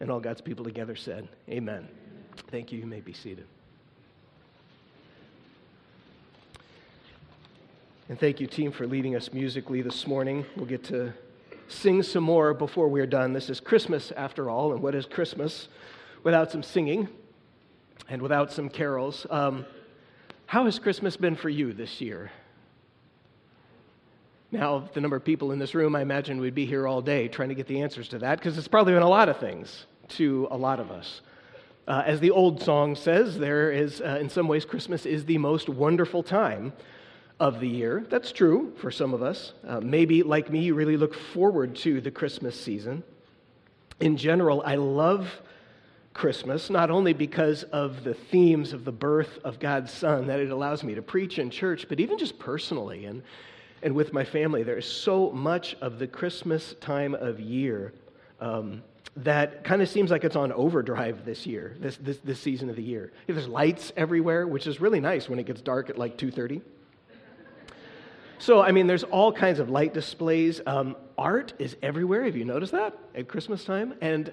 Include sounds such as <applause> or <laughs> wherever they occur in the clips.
And all God's people together said, Amen. Thank you. You may be seated. And thank you, team, for leading us musically this morning. We'll get to sing some more before we're done. This is Christmas, after all, and what is Christmas without some singing and without some carols? Um, how has Christmas been for you this year? Now, the number of people in this room, I imagine we'd be here all day trying to get the answers to that because it's probably been a lot of things to a lot of us. Uh, as the old song says, there is, uh, in some ways, Christmas is the most wonderful time of the year. That's true for some of us. Uh, maybe, like me, you really look forward to the Christmas season. In general, I love Christmas, not only because of the themes of the birth of God's Son that it allows me to preach in church, but even just personally and, and with my family. There is so much of the Christmas time of year um, that kind of seems like it's on overdrive this year, this, this, this season of the year. There's lights everywhere, which is really nice when it gets dark at like 2.30. So, I mean, there's all kinds of light displays. Um, art is everywhere. Have you noticed that at Christmas time? And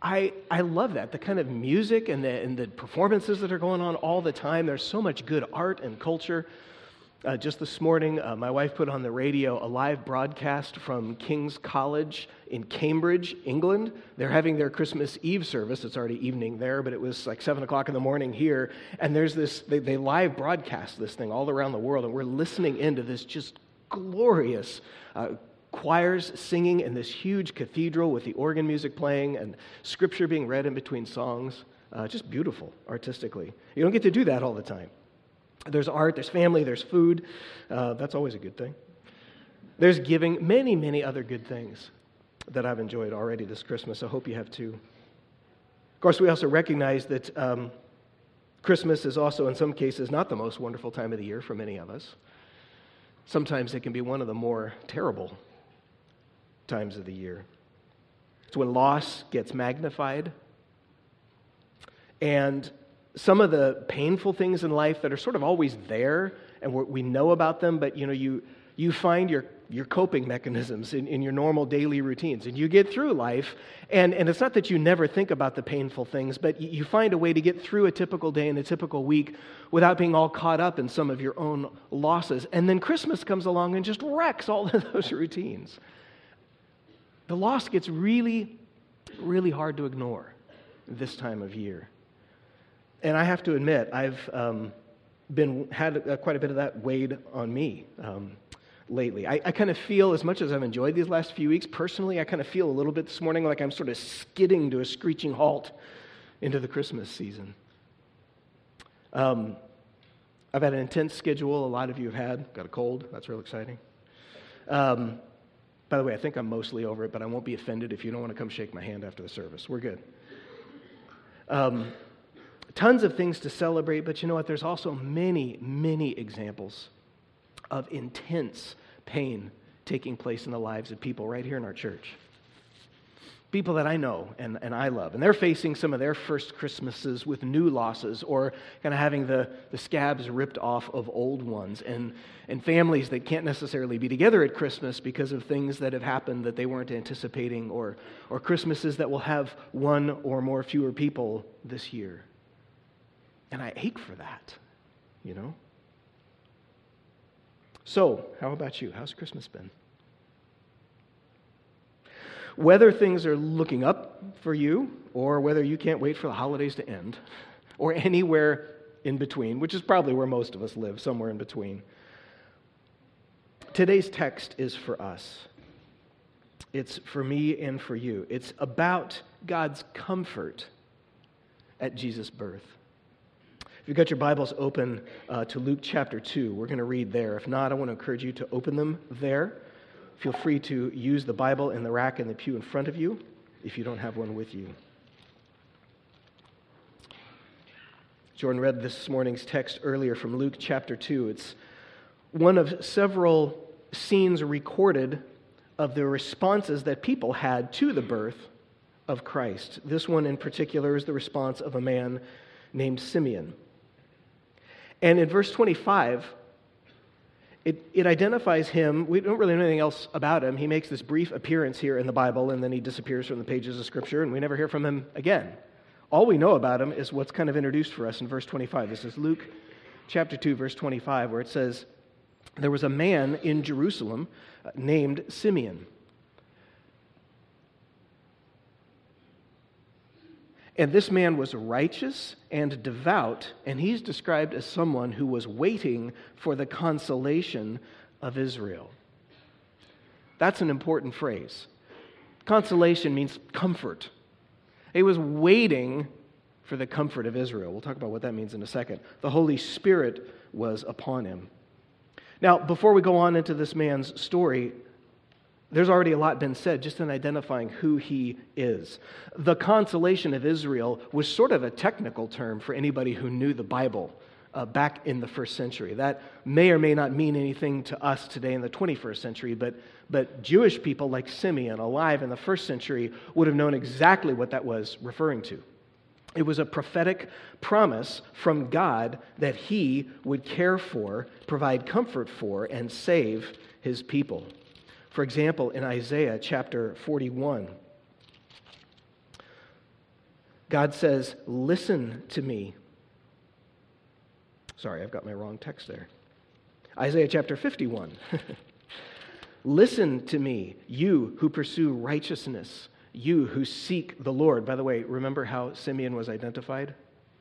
I, I love that. The kind of music and the, and the performances that are going on all the time. There's so much good art and culture. Uh, just this morning, uh, my wife put on the radio a live broadcast from King's College in Cambridge, England. They're having their Christmas Eve service. It's already evening there, but it was like 7 o'clock in the morning here. And there's this, they, they live broadcast this thing all around the world, and we're listening into this just glorious uh, choirs singing in this huge cathedral with the organ music playing and scripture being read in between songs. Uh, just beautiful artistically. You don't get to do that all the time. There's art, there's family, there's food. Uh, that's always a good thing. There's giving, many, many other good things that I've enjoyed already this Christmas. I hope you have too. Of course, we also recognize that um, Christmas is also, in some cases, not the most wonderful time of the year for many of us. Sometimes it can be one of the more terrible times of the year. It's when loss gets magnified and some of the painful things in life that are sort of always there and we know about them, but you know, you, you find your, your coping mechanisms in, in your normal daily routines and you get through life. And, and it's not that you never think about the painful things, but you find a way to get through a typical day and a typical week without being all caught up in some of your own losses. And then Christmas comes along and just wrecks all <laughs> of those routines. The loss gets really, really hard to ignore this time of year and I have to admit, I've um, been had uh, quite a bit of that weighed on me um, lately. I, I kind of feel, as much as I've enjoyed these last few weeks, personally, I kind of feel a little bit this morning like I'm sort of skidding to a screeching halt into the Christmas season. Um, I've had an intense schedule. A lot of you have had. Got a cold. That's real exciting. Um, by the way, I think I'm mostly over it, but I won't be offended if you don't want to come shake my hand after the service. We're good. Um, tons of things to celebrate, but you know what? There's also many, many examples of intense pain taking place in the lives of people right here in our church. People that I know and, and I love. And they're facing some of their first Christmases with new losses or kind of having the, the scabs ripped off of old ones. And, and families that can't necessarily be together at Christmas because of things that have happened that they weren't anticipating, or, or Christmases that will have one or more fewer people this year. And I ache for that, you know? So, how about you? How's Christmas been? Whether things are looking up for you, or whether you can't wait for the holidays to end, or anywhere in between, which is probably where most of us live, somewhere in between. Today's text is for us. It's for me and for you. It's about God's comfort at Jesus' birth. If you've got your Bibles open uh, to Luke chapter 2, we're going to read there. If not, I want to encourage you to open them there. Feel free to use the Bible in the rack in the pew in front of you if you don't have one with you. Jordan read this morning's text earlier from Luke chapter 2. It's one of several scenes recorded of the responses that people had to the birth of Christ. This one in particular is the response of a man named Simeon. And in verse 25, It, it identifies him. We don't really know anything else about him. He makes this brief appearance here in the Bible, and then he disappears from the pages of Scripture, and we never hear from him again. All we know about him is what's kind of introduced for us in verse 25. This is Luke chapter 2, verse 25, where it says, There was a man in Jerusalem uh, named Simeon. And this man was righteous and devout, and he's described as someone who was waiting for the consolation of Israel. That's an important phrase. Consolation means comfort. He was waiting for the comfort of Israel. We'll talk about what that means in a second. The Holy Spirit was upon him. Now, before we go on into this man's story, there's already a lot been said just in identifying who he is. The consolation of Israel was sort of a technical term for anybody who knew the Bible uh, back in the first century. That may or may not mean anything to us today in the 21st century, but, but Jewish people like Simeon, alive in the first century, would have known exactly what that was referring to. It was a prophetic promise from God that he would care for, provide comfort for, and save his people. For example, in Isaiah chapter 41, God says, Listen to me. Sorry, I've got my wrong text there. Isaiah chapter 51. <laughs> Listen to me, you who pursue righteousness, you who seek the Lord. By the way, remember how Simeon was identified?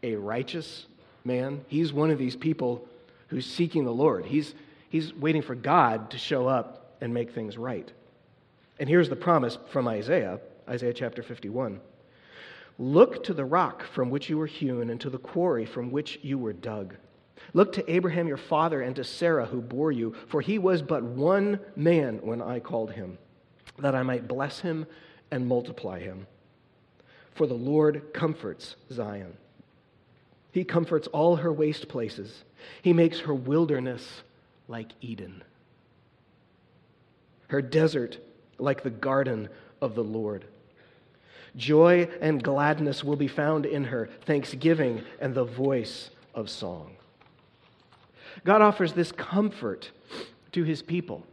A righteous man. He's one of these people who's seeking the Lord. He's, he's waiting for God to show up and make things right. And here's the promise from Isaiah, Isaiah chapter 51. Look to the rock from which you were hewn and to the quarry from which you were dug. Look to Abraham your father and to Sarah who bore you, for he was but one man when I called him, that I might bless him and multiply him. For the Lord comforts Zion. He comforts all her waste places. He makes her wilderness like Eden her desert like the garden of the Lord. Joy and gladness will be found in her, thanksgiving and the voice of song. God offers this comfort to his people.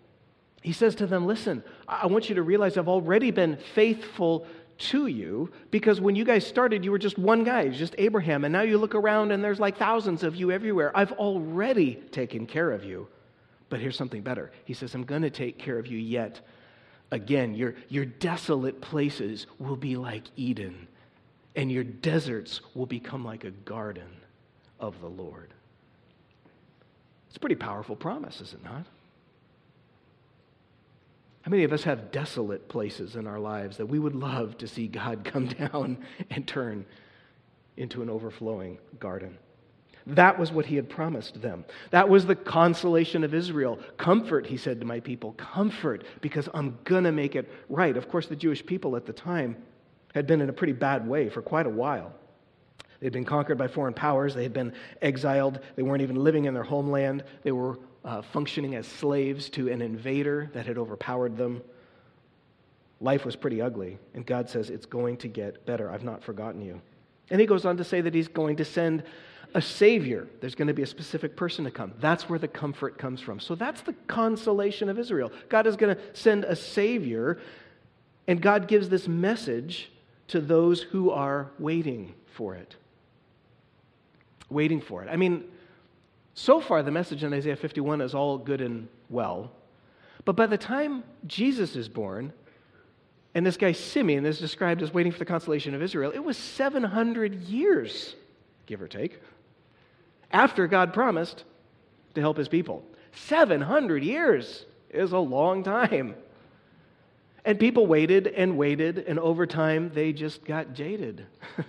He says to them, Listen, I want you to realize I've already been faithful to you because when you guys started, you were just one guy, just Abraham, and now you look around and there's like thousands of you everywhere. I've already taken care of you. But here's something better. He says, I'm going to take care of you yet again. Your, your desolate places will be like Eden, and your deserts will become like a garden of the Lord. It's a pretty powerful promise, is it not? How many of us have desolate places in our lives that we would love to see God <laughs> come down and turn into an overflowing garden? That was what he had promised them. That was the consolation of Israel. Comfort, he said to my people, comfort, because I'm going to make it right. Of course, the Jewish people at the time had been in a pretty bad way for quite a while. They'd been conquered by foreign powers, they had been exiled, they weren't even living in their homeland, they were uh, functioning as slaves to an invader that had overpowered them. Life was pretty ugly, and God says, It's going to get better. I've not forgotten you. And he goes on to say that he's going to send a Savior. There's going to be a specific person to come. That's where the comfort comes from. So that's the consolation of Israel. God is going to send a Savior, and God gives this message to those who are waiting for it. Waiting for it. I mean, so far, the message in Isaiah 51 is all good and well. But by the time Jesus is born, and this guy Simeon is described as waiting for the consolation of Israel, it was 700 years, give or take after God promised to help his people. 700 years is a long time. And people waited and waited, and over time they just got jaded. <laughs>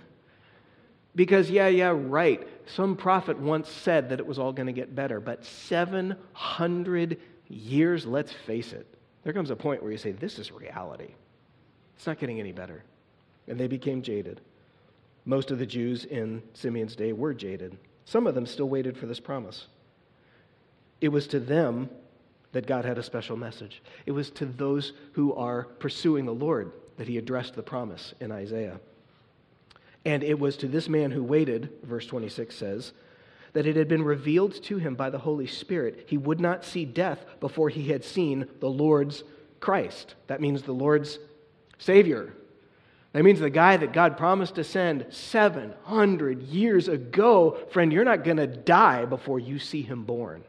because, yeah, yeah, right. Some prophet once said that it was all going to get better, but 700 years, let's face it, there comes a point where you say, this is reality. It's not getting any better. And they became jaded. Most of the Jews in Simeon's day were jaded. Some of them still waited for this promise. It was to them that God had a special message. It was to those who are pursuing the Lord that he addressed the promise in Isaiah. And it was to this man who waited, verse 26 says, that it had been revealed to him by the Holy Spirit he would not see death before he had seen the Lord's Christ. That means the Lord's Savior. That means the guy that God promised to send 700 years ago. Friend, you're not going to die before you see him born.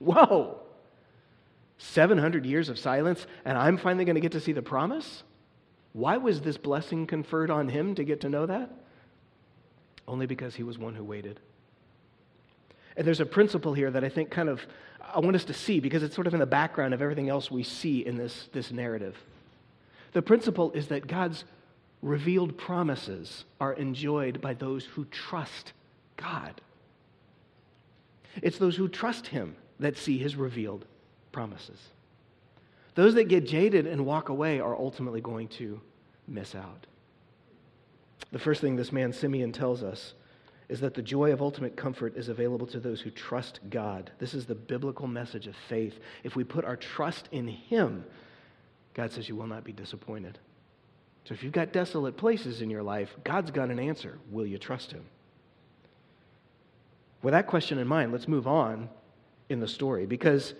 Whoa! 700 years of silence, and I'm finally going to get to see the promise? Why was this blessing conferred on him to get to know that? Only because he was one who waited. And there's a principle here that I think kind of I want us to see because it's sort of in the background of everything else we see in this, this narrative. The principle is that God's revealed promises are enjoyed by those who trust God. It's those who trust Him that see His revealed promises. Those that get jaded and walk away are ultimately going to miss out. The first thing this man Simeon tells us is that the joy of ultimate comfort is available to those who trust God. This is the biblical message of faith. If we put our trust in Him, God says you will not be disappointed. So if you've got desolate places in your life, God's got an answer. Will you trust Him? With that question in mind, let's move on in the story because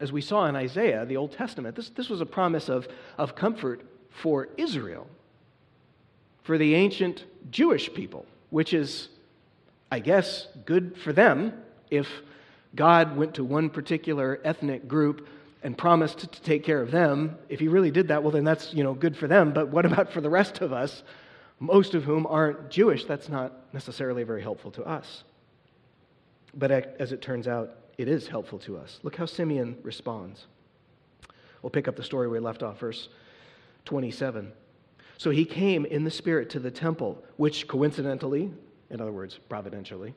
as we saw in Isaiah, the Old Testament, this, this was a promise of, of comfort for Israel, for the ancient Jewish people, which is, I guess, good for them if God went to one particular ethnic group and promised to take care of them. If he really did that, well, then that's you know, good for them. But what about for the rest of us, most of whom aren't Jewish? That's not necessarily very helpful to us. But as it turns out, it is helpful to us. Look how Simeon responds. We'll pick up the story we left off, verse 27. So he came in the Spirit to the temple, which coincidentally, in other words, providentially,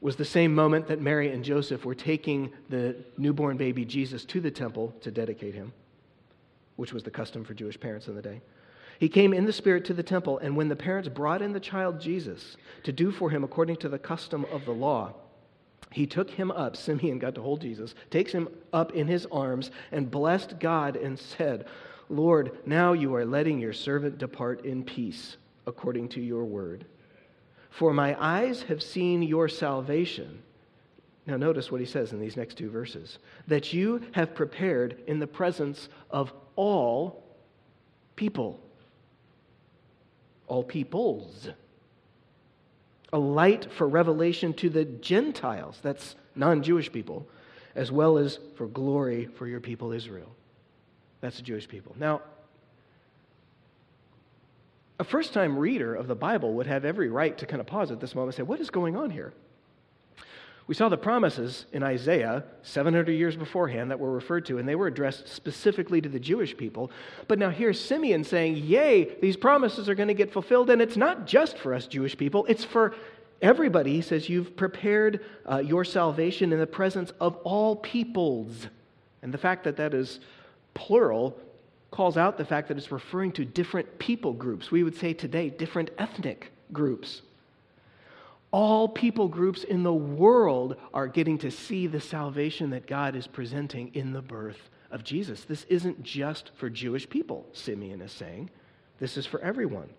was the same moment that Mary and Joseph were taking the newborn baby Jesus to the temple to dedicate him, which was the custom for Jewish parents in the day. He came in the Spirit to the temple, and when the parents brought in the child Jesus to do for him according to the custom of the law, he took him up. Simeon got to hold Jesus, takes him up in his arms, and blessed God and said, Lord, now you are letting your servant depart in peace according to your word. For my eyes have seen your salvation. Now, notice what he says in these next two verses that you have prepared in the presence of all people. All peoples a light for revelation to the Gentiles, that's non Jewish people, as well as for glory for your people Israel. That's the Jewish people. Now, a first time reader of the Bible would have every right to kind of pause at this moment and say, What is going on here? We saw the promises in Isaiah 700 years beforehand that were referred to, and they were addressed specifically to the Jewish people. But now here's Simeon saying, Yay, these promises are going to get fulfilled, and it's not just for us Jewish people, it's for everybody. He says, You've prepared uh, your salvation in the presence of all peoples. And the fact that that is plural calls out the fact that it's referring to different people groups. We would say today, different ethnic groups all people groups in the world are getting to see the salvation that God is presenting in the birth of Jesus. This isn't just for Jewish people, Simeon is saying. This is for everyone.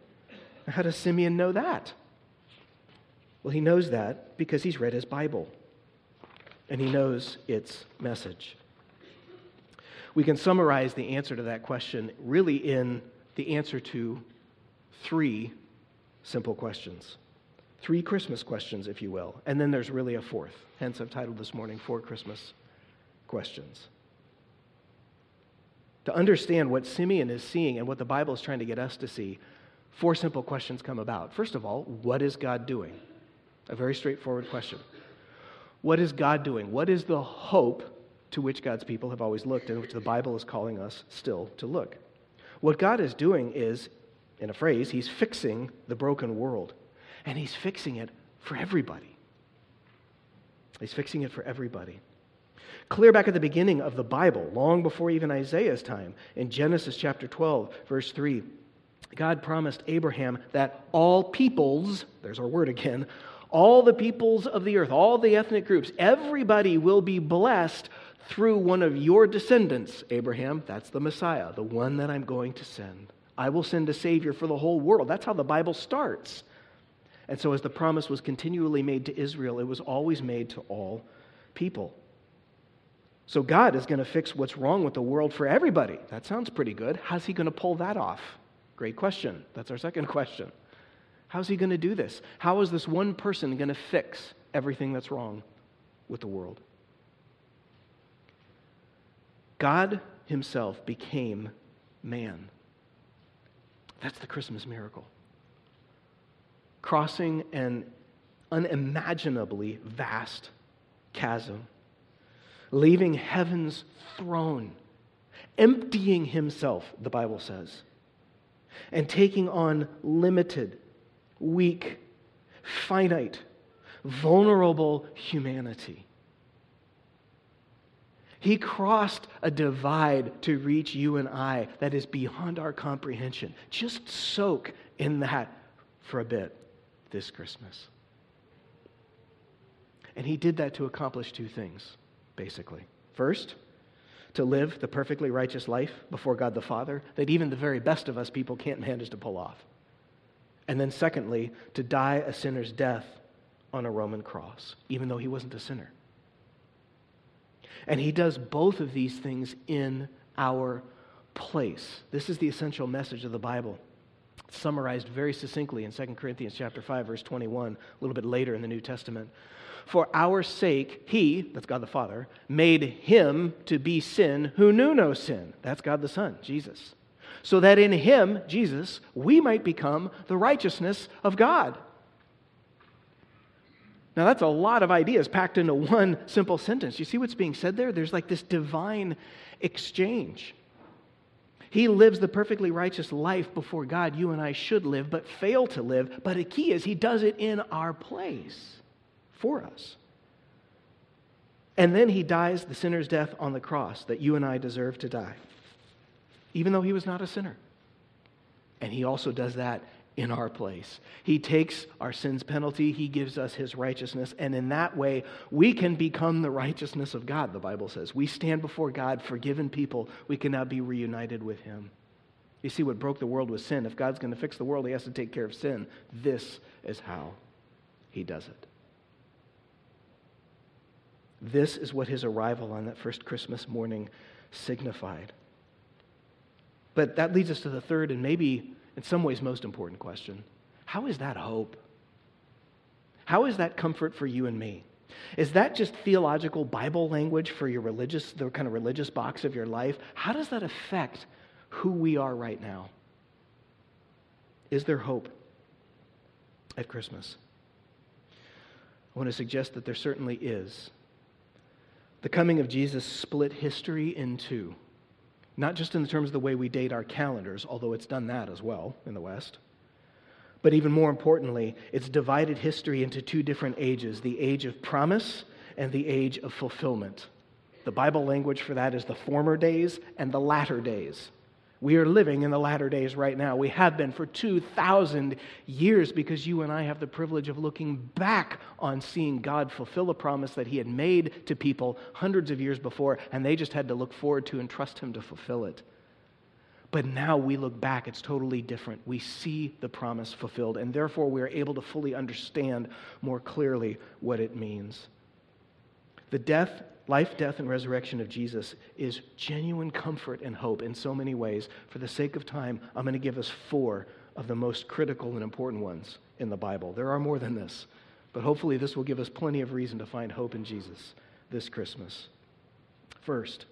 How does Simeon know that? Well, he knows that because he's read his Bible and he knows its message. We can summarize the answer to that question really in the answer to three simple questions. Three Christmas questions, if you will. And then there's really a fourth. Hence, I've titled this morning Four Christmas Questions. To understand what Simeon is seeing and what the Bible is trying to get us to see, four simple questions come about. First of all, what is God doing? A very straightforward question. What is God doing? What is the hope to which God's people have always looked and which the Bible is calling us still to look? What God is doing is, in a phrase, He's fixing the broken world and he's fixing it for everybody. He's fixing it for everybody. Clear back at the beginning of the Bible, long before even Isaiah's time, in Genesis chapter 12, verse 3, God promised Abraham that all peoples, there's our word again, all the peoples of the earth, all the ethnic groups, everybody will be blessed through one of your descendants, Abraham. That's the Messiah, the one that I'm going to send. I will send a Savior for the whole world. That's how the Bible starts. And so, as the promise was continually made to Israel, it was always made to all people. So, God is going to fix what's wrong with the world for everybody. That sounds pretty good. How's He going to pull that off? Great question. That's our second <laughs> question. How's He going to do this? How is this one person going to fix everything that's wrong with the world? God Himself became man. That's the Christmas miracle crossing an unimaginably vast chasm, leaving heaven's throne, emptying himself, the Bible says, and taking on limited, weak, finite, vulnerable humanity. He crossed a divide to reach you and I that is beyond our comprehension. Just soak in that for a bit this Christmas. And he did that to accomplish two things, basically. First, to live the perfectly righteous life before God the Father that even the very best of us people can't manage to pull off. And then, secondly, to die a sinner's death on a Roman cross, even though he wasn't a sinner. And he does both of these things in our place. This is the essential message of the Bible summarized very succinctly in 2 Corinthians chapter 5 verse 21 a little bit later in the New Testament. For our sake he, that's God the Father, made him to be sin who knew no sin. That's God the Son, Jesus. So that in him, Jesus, we might become the righteousness of God. Now, that's a lot of ideas packed into one simple sentence. You see what's being said there? There's like this divine exchange. He lives the perfectly righteous life before God you and I should live, but fail to live. But the key is he does it in our place for us. And then he dies the sinner's death on the cross that you and I deserve to die, even though he was not a sinner. And he also does that in our place. He takes our sin's penalty, He gives us His righteousness, and in that way, we can become the righteousness of God, the Bible says. We stand before God, forgiven people. We can now be reunited with Him. You see, what broke the world was sin. If God's going to fix the world, He has to take care of sin. This is how He does it. This is what His arrival on that first Christmas morning signified. But that leads us to the third and maybe in some ways, most important question How is that hope? How is that comfort for you and me? Is that just theological Bible language for your religious, the kind of religious box of your life? How does that affect who we are right now? Is there hope at Christmas? I want to suggest that there certainly is. The coming of Jesus split history in two not just in terms of the way we date our calendars, although it's done that as well in the West, but even more importantly, it's divided history into two different ages the age of promise and the age of fulfillment. The Bible language for that is the former days and the latter days. We are living in the latter days right now. We have been for 2,000 years because you and I have the privilege of looking back on seeing God fulfill a promise that He had made to people hundreds of years before, and they just had to look forward to and trust Him to fulfill it. But now we look back, it's totally different. We see the promise fulfilled, and therefore we are able to fully understand more clearly what it means. The death life, death, and resurrection of Jesus is genuine comfort and hope in so many ways. For the sake of time, I'm going to give us four of the most critical and important ones in the Bible. There are more than this, but hopefully, this will give us plenty of reason to find hope in Jesus this Christmas. First,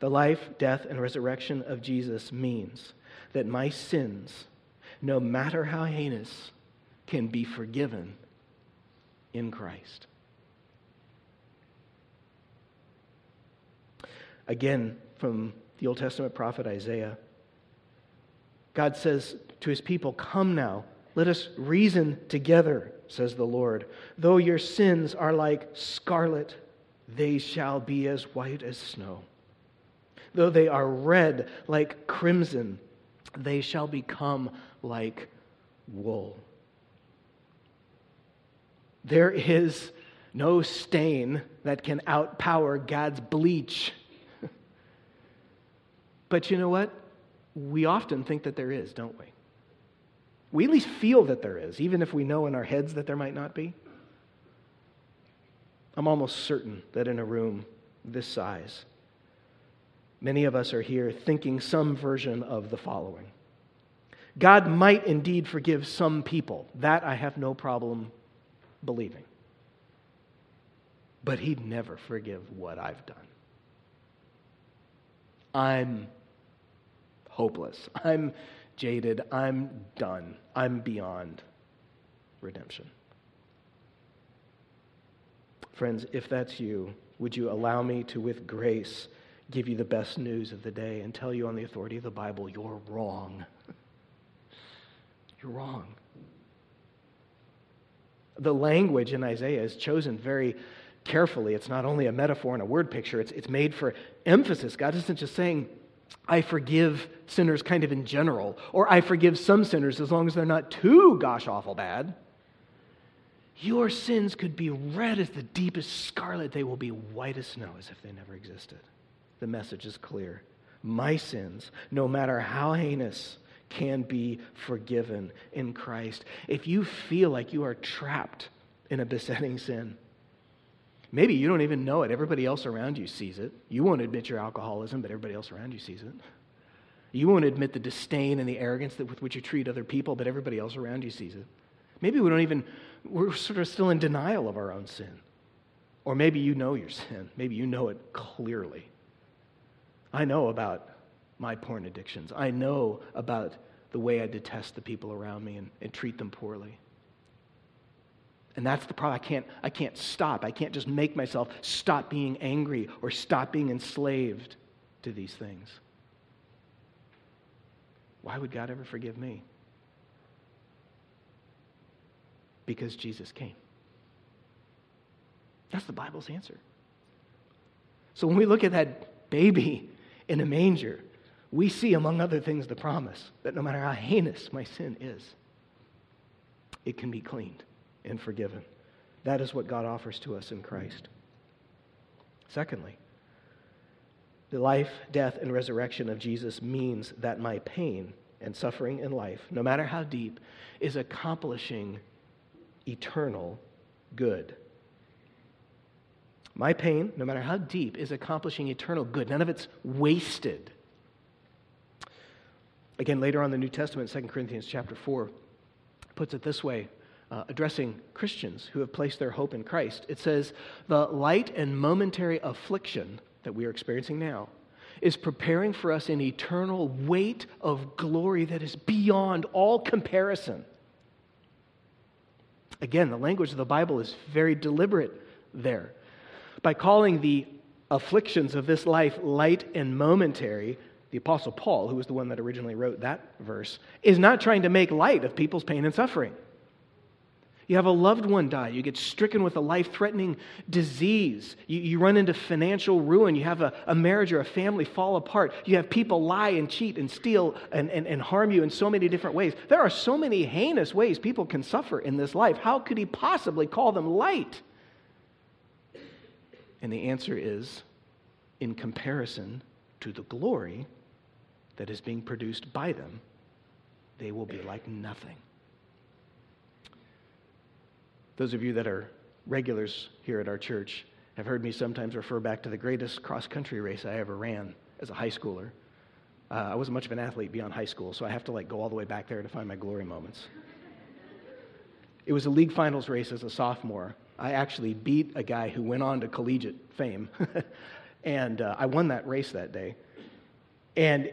the life, death, and resurrection of Jesus means that my sins, no matter how heinous, can be forgiven in Christ. Again, from the Old Testament prophet Isaiah, God says to his people, Come now, let us reason together, says the Lord. Though your sins are like scarlet, they shall be as white as snow. Though they are red like crimson, they shall become like wool. There is no stain that can outpower God's bleach but you know what? We often think that there is, don't we? We at least feel that there is, even if we know in our heads that there might not be. I'm almost certain that in a room this size, many of us are here thinking some version of the following God might indeed forgive some people. That I have no problem believing. But He'd never forgive what I've done. I'm hopeless. <laughs> I'm jaded. I'm done. I'm beyond redemption. Friends, if that's you, would you allow me to, with grace, give you the best news of the day and tell you on the authority of the Bible, you're wrong? You're wrong. The language in Isaiah is chosen very carefully. It's not only a metaphor and a word picture, it's, it's made for emphasis. God isn't just saying, I forgive sinners kind of in general, or I forgive some sinners as long as they're not too gosh awful bad. Your sins could be red as the deepest scarlet, they will be white as snow as if they never existed. The message is clear. My sins, no matter how heinous, can be forgiven in Christ. If you feel like you are trapped in a besetting sin, maybe you don't even know it. Everybody else around you sees it. You won't admit your alcoholism, but everybody else around you sees it. You won't admit the disdain and the arrogance that, with which you treat other people, but everybody else around you sees it. Maybe we don't even, we're sort of still in denial of our own sin. Or maybe you know your sin. Maybe you know it clearly. I know about my porn addictions. I know about the way I detest the people around me and, and treat them poorly. And that's the problem. I can't, I can't stop. I can't just make myself stop being angry or stop being enslaved to these things. Why would God ever forgive me? Because Jesus came. That's the Bible's answer. So when we look at that baby in a manger, we see, among other things, the promise that no matter how heinous my sin is, it can be cleaned and forgiven. That is what God offers to us in Christ. Secondly, the life, death, and resurrection of Jesus means that my pain and suffering in life, no matter how deep, is accomplishing eternal good. My pain, no matter how deep, is accomplishing eternal good. None of it's wasted. Again, later on in the New Testament, 2 Corinthians chapter 4 puts it this way uh, addressing Christians who have placed their hope in Christ. It says, The light and momentary affliction that we are experiencing now is preparing for us an eternal weight of glory that is beyond all comparison. Again, the language of the Bible is very deliberate there. By calling the afflictions of this life light and momentary, the Apostle Paul, who was the one that originally wrote that verse, is not trying to make light of people's pain and suffering. You have a loved one die. You get stricken with a life threatening disease. You, you, run into financial ruin. You have a, a, marriage or a family fall apart. You have people lie and cheat and steal and, and, and harm you in so many different ways. There are so many heinous ways people can suffer in this life. How could he possibly call them light? And the answer is in comparison to the glory that is being produced by them, they will be like nothing. Those of you that are regulars here at our church have heard me sometimes refer back to the greatest cross country race I ever ran as a high schooler. Uh, I wasn't much of an athlete beyond high school, so I have to like go all the way back there to find my glory moments. It was a league finals race as a sophomore. I actually beat a guy who went on to collegiate fame, <laughs> and uh, I won that race that day. And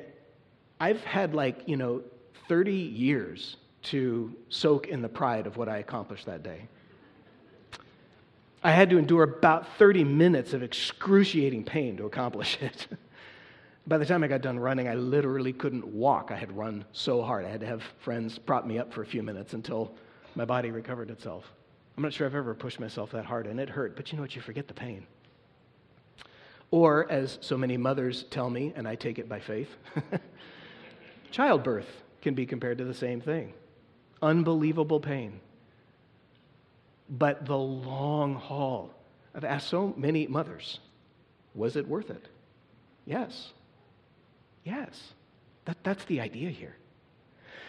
I've had like, you know, 30 years to soak in the pride of what I accomplished that day. I had to endure about 30 minutes of excruciating pain to accomplish <laughs> it. By the time I got done running, I literally couldn't walk. I had run so hard. I had to have friends prop me up for a few minutes until my body recovered itself. I'm not sure I've ever pushed myself that hard, and it hurt, but you know what? You forget the pain. Or, as so many mothers tell me, and I take it by faith, <laughs> childbirth can be compared to the same thing unbelievable pain. But the long haul, I've asked so many mothers, was it worth it? Yes. Yes. That, that's the idea here.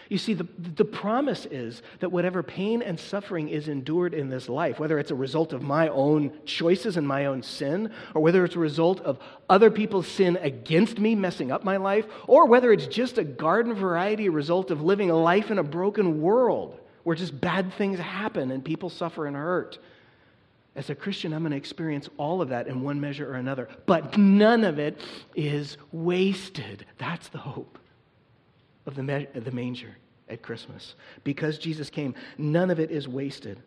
You see, the, the promise is that whatever pain and suffering is endured in this life, whether it's a result of my own choices and my own sin, or whether it's a result of other people's sin against me messing up my life, or whether it's just a garden variety result of living a life in a broken world where just bad things happen and people suffer and hurt. As a Christian, I'm going to experience all of that in one measure or another, but none of it is wasted. That's the hope of the, me- the manger at Christmas. Because Jesus came, none of it is wasted.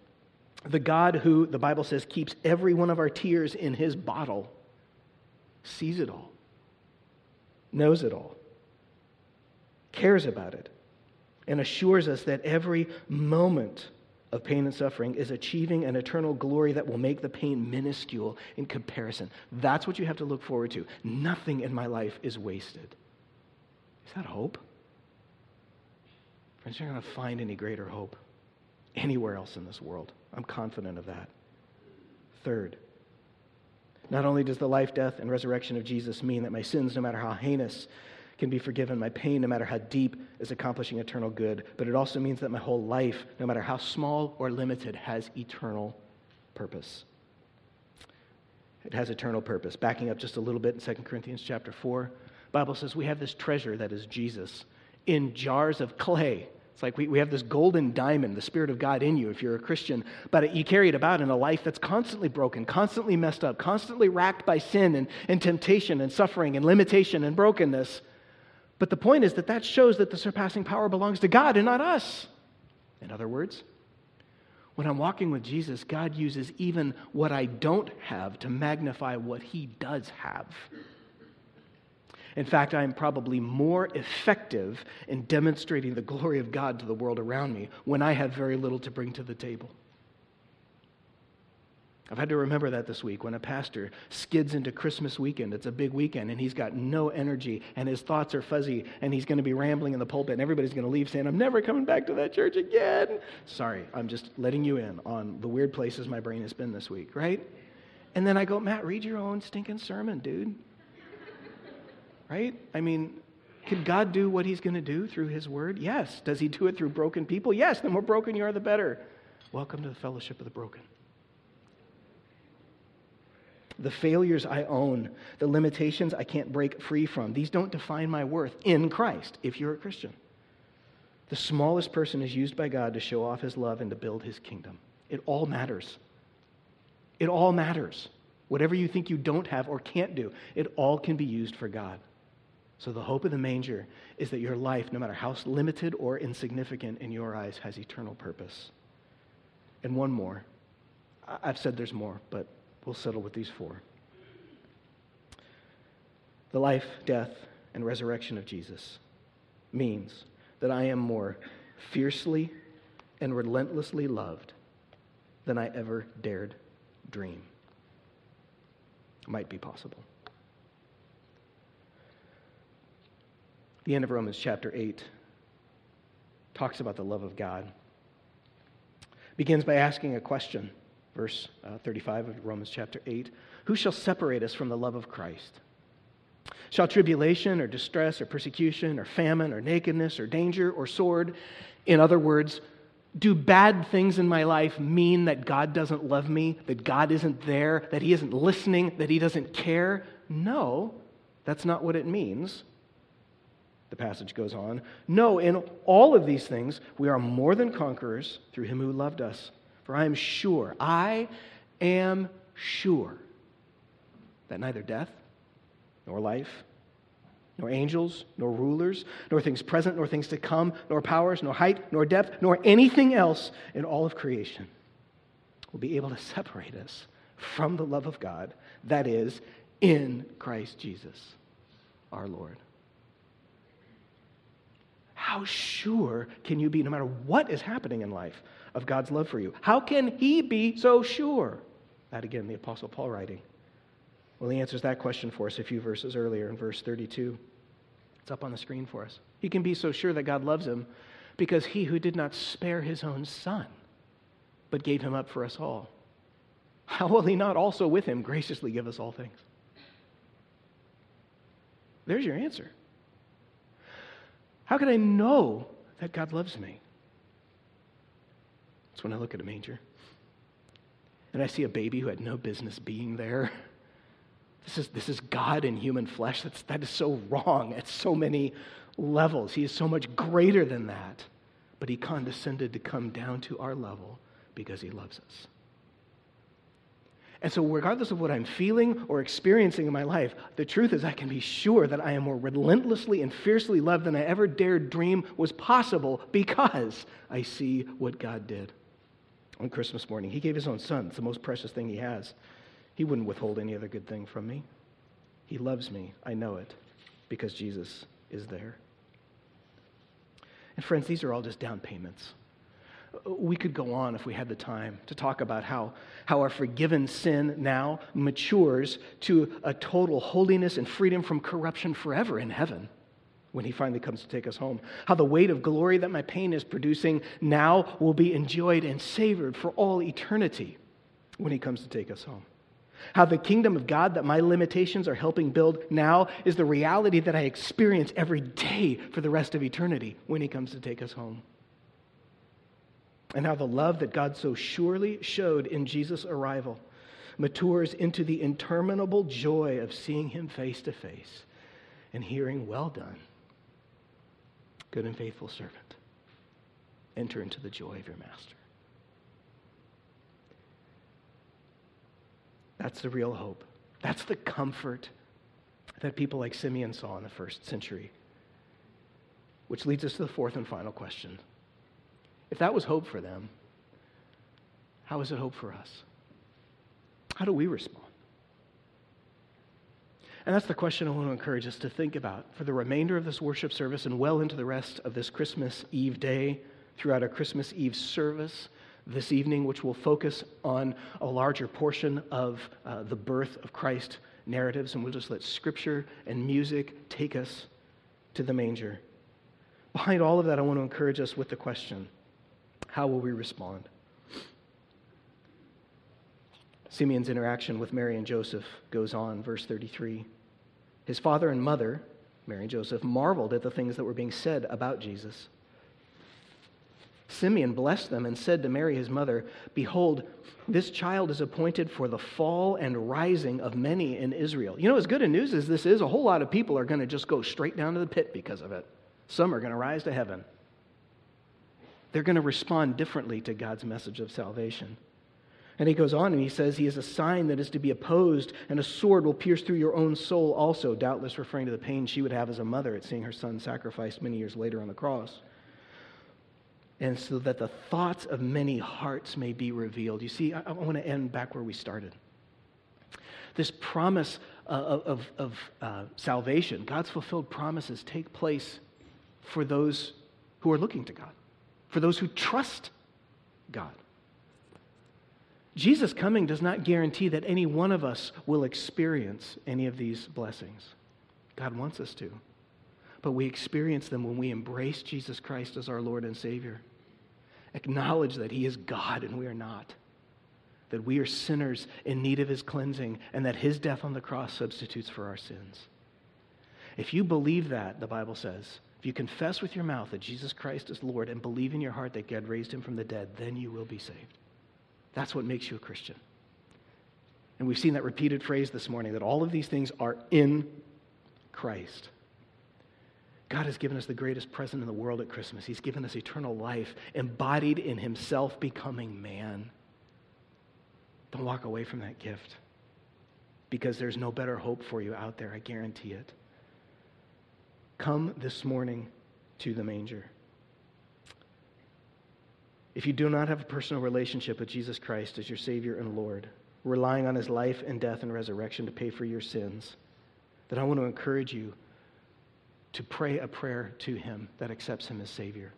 The God who, the Bible says, keeps every one of our tears in his bottle sees it all, knows it all, cares about it, and assures us that every moment of pain and suffering is achieving an eternal glory that will make the pain minuscule in comparison. That's what you have to look forward to. Nothing in my life is wasted. Is that hope? Friends, you're not going to find any greater hope anywhere else in this world. I'm confident of that. Third, not only does the life, death, and resurrection of Jesus mean that my sins, no matter how heinous, can be forgiven, my pain, no matter how deep, is accomplishing eternal good, but it also means that my whole life, no matter how small or limited, has eternal purpose. It has eternal purpose. Backing up just a little bit in 2 Corinthians chapter 4, Bible says we have this treasure that is Jesus in jars of clay. It's like we, we have this golden diamond, the Spirit of God in you if you're a Christian, but you carry it about in a life that's constantly broken, constantly messed up, constantly racked by sin and, and temptation and suffering and limitation and brokenness. But the point is that that shows that the surpassing power belongs to God and not us. In other words, when I'm walking with Jesus, God uses even what I don't have to magnify what He does have. In fact, I am probably more effective in demonstrating the glory of God to the world around me when I have very little to bring to the table. I've had to remember that this week when a pastor skids into Christmas weekend. It's a big weekend, and he's got no energy, and his thoughts are fuzzy, and he's going to be rambling in the pulpit, and everybody's going to leave saying, I'm never coming back to that church again. Sorry, I'm just letting you in on the weird places my brain has been this week, right? And then I go, Matt, read your own stinking sermon, dude right? I mean, can God do what he's going to do through his word? Yes. Does he do it through broken people? Yes. The more broken you are, the better. Welcome to the fellowship of the broken. The failures I own, the limitations I can't break free from, these don't define my worth in Christ if you're a Christian. The smallest person is used by God to show off his love and to build his kingdom. It all matters. It all matters. Whatever you think you don't have or can't do, it all can be used for God. So, the hope of the manger is that your life, no matter how limited or insignificant in your eyes, has eternal purpose. And one more. I've said there's more, but we'll settle with these four. The life, death, and resurrection of Jesus means that I am more fiercely and relentlessly loved than I ever dared dream. Might be possible. The end of Romans chapter 8 talks about the love of God. Begins by asking a question, verse uh, 35 of Romans chapter 8 Who shall separate us from the love of Christ? Shall tribulation or distress or persecution or famine or nakedness or danger or sword, in other words, do bad things in my life mean that God doesn't love me, that God isn't there, that He isn't listening, that He doesn't care? No, that's not what it means the passage goes on. No, in all of these things, we are more than conquerors through him who loved us. For I am sure, I am sure that neither death, nor life, nor angels, nor rulers, nor things present, nor things to come, nor powers, nor height, nor depth, nor anything else in all of creation will be able to separate us from the love of God that is in Christ Jesus, our Lord. How sure can you be, no matter what is happening in life, of God's love for you? How can He be so sure? That again, the Apostle Paul writing. Well, he answers that question for us a few verses earlier in verse 32. It's up on the screen for us. He can be so sure that God loves him because he who did not spare his own son, but gave him up for us all, how will he not also with him graciously give us all things? There's your answer. How can I know that God loves me. That's when I look at a manger. And I see a baby who had no business being there. This is, this is God in human flesh. That's, that is so wrong at so many levels. He is so much greater than that. But he condescended to come down to our level because he loves us. And so, regardless of what I'm feeling or experiencing in my life, the truth is I can be sure that I am more relentlessly and fiercely loved than I ever dared dream was possible because I see what God did on Christmas morning. He gave his own son. It's the most precious thing he has. He wouldn't withhold any other good thing from me. He loves me. I know it because Jesus is there. And, friends, these are all just down payments we could go on if we had the time to talk about how, how our forgiven sin now matures to a total holiness and freedom from corruption forever in heaven when he finally comes to take us home. How the weight of glory that my pain is producing now will be enjoyed and savored for all eternity when he comes to take us home. How the kingdom of God that my limitations are helping build now is the reality that I experience every day for the rest of eternity when he comes to take us home and how the love that God so surely showed in Jesus' arrival matures into the interminable joy of seeing him face to face and hearing, Well done, good and faithful servant. Enter into the joy of your master. That's the real hope. That's the comfort that people like Simeon saw in the first century. Which leads us to the fourth and final question if that was hope for them, how is it hope for us? How do we respond? And that's the question I want to encourage us to think about for the remainder of this worship service and well into the rest of this Christmas Eve day, throughout our Christmas Eve service this evening, which will focus on a larger portion of uh, the birth of Christ narratives. And we'll just let scripture and music take us to the manger. Behind all of that, I want to encourage us with the question how will we respond? Simeon's interaction with Mary and Joseph goes on, verse 33. His father and mother, Mary and Joseph, marveled at the things that were being said about Jesus. Simeon blessed them and said to Mary, his mother, Behold, this child is appointed for the fall and rising of many in Israel. You know, as good a news as this is, a whole lot of people are going to just go straight down to the pit because of it. Some are going to rise to heaven they're going to respond differently to God's message of salvation. And he goes on and he says, He is a sign that is to be opposed, and a sword will pierce through your own soul also, doubtless referring to the pain she would have as a mother at seeing her son sacrificed many years later on the cross. And so that the thoughts of many hearts may be revealed. You see, I, I want to end back where we started. This promise of, of, of uh, salvation, God's fulfilled promises, take place for those who are looking to God for those who trust God. Jesus' coming does not guarantee that any one of us will experience any of these blessings. God wants us to. But we experience them when we embrace Jesus Christ as our Lord and Savior. Acknowledge that He is God and we are not. That we are sinners in need of His cleansing and that His death on the cross substitutes for our sins. If you believe that, the Bible says, if you confess with your mouth that Jesus Christ is Lord and believe in your heart that God raised him from the dead, then you will be saved. That's what makes you a Christian. And we've seen that repeated phrase this morning that all of these things are in Christ. God has given us the greatest present in the world at Christmas. He's given us eternal life, embodied in Himself becoming man. Don't walk away from that gift because there's no better hope for you out there, I guarantee it. Come this morning to the manger. If you do not have a personal relationship with Jesus Christ as your Savior and Lord, relying on his life and death and resurrection to pay for your sins, then I want to encourage you to pray a prayer to him that accepts him as Savior.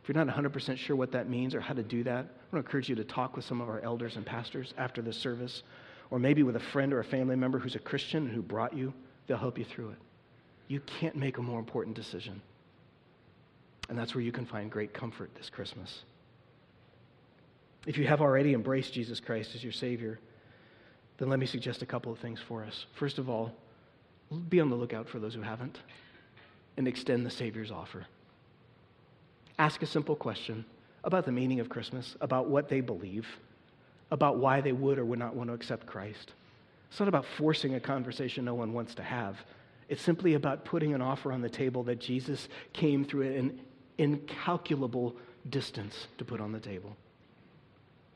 If you're not 100% sure what that means or how to do that, I want to encourage you to talk with some of our elders and pastors after this service, or maybe with a friend or a family member who's a Christian and who brought you. They'll help you through it. You can't make a more important decision. And that's where you can find great comfort this Christmas. If you have already embraced Jesus Christ as your Savior, then let me suggest a couple of things for us. First of all, be on the lookout for those who haven't and extend the Savior's offer. ask a simple question about the meaning of Christmas, about what they believe, about why they would or would not want to accept Christ. It's not about forcing a conversation no one wants to have. It's simply about putting an offer on the table that Jesus came through an incalculable distance to put on the table.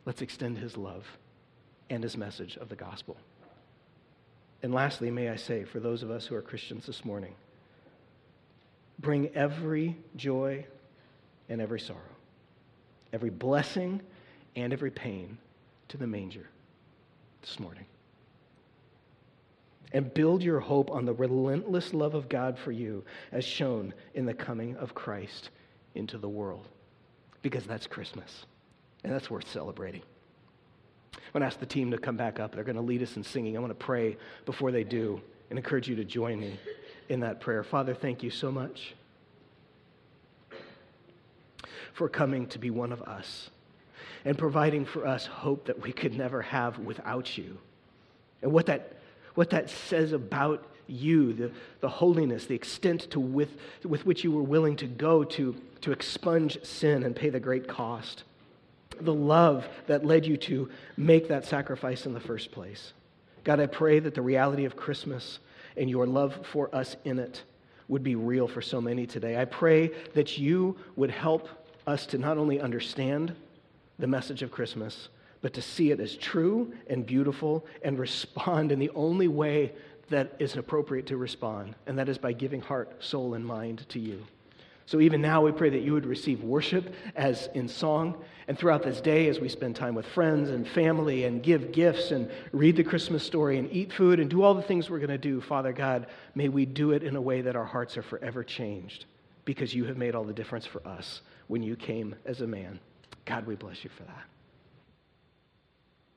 Let's extend his love and his message of the gospel. And lastly, may I say, for those of us who are Christians this morning, bring every joy and every sorrow, every blessing and every pain to the manger this morning. And build your hope on the relentless love of God for you as shown in the coming of Christ into the world. Because that's Christmas, and that's worth celebrating. I'm going to ask the team to come back up. They're going to lead us in singing. I want to pray before they do and encourage you to join me in that prayer. Father, thank you so much for coming to be one of us and providing for us hope that we could never have without you. And what that, what that says about you, the, the holiness, the extent to with, with which you were willing to go to, to expunge sin and pay the great cost. The love that led you to make that sacrifice in the first place. God, I pray that the reality of Christmas and your love for us in it would be real for so many today. I pray that you would help us to not only understand the message of Christmas, but to see it as true and beautiful and respond in the only way that is appropriate to respond, and that is by giving heart, soul, and mind to you. So even now, we pray that you would receive worship as in song. And throughout this day, as we spend time with friends and family and give gifts and read the Christmas story and eat food and do all the things we're going to do, Father God, may we do it in a way that our hearts are forever changed because you have made all the difference for us when you came as a man. God, we bless you for that.